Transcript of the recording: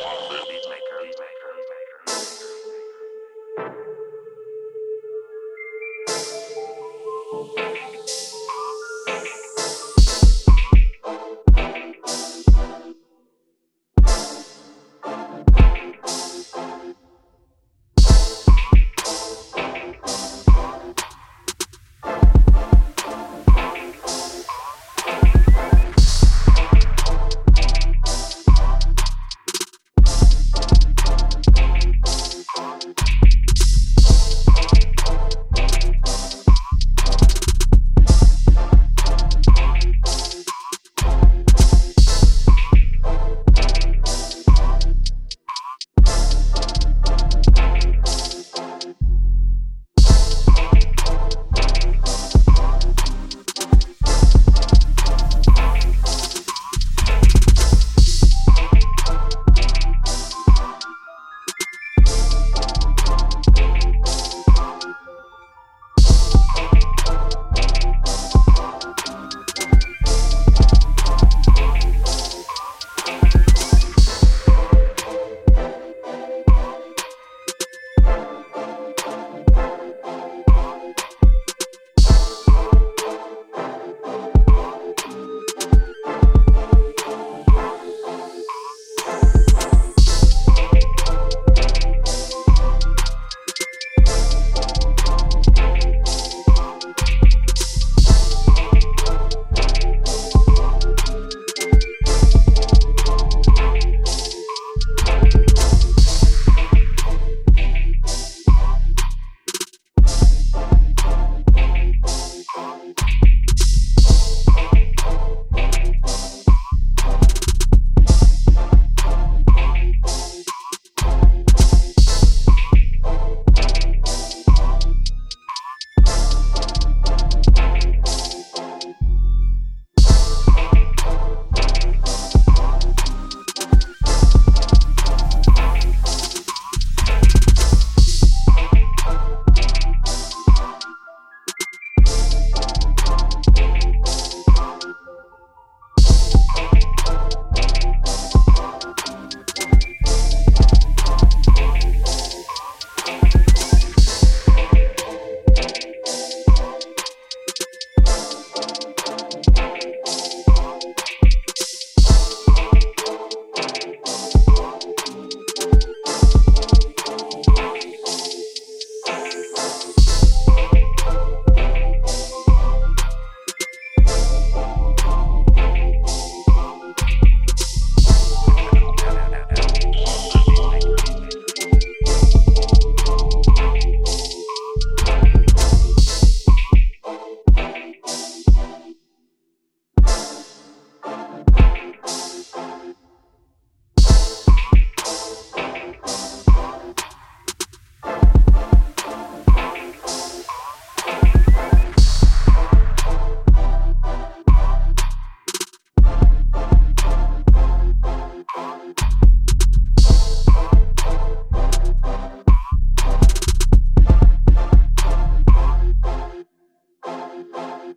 Oh,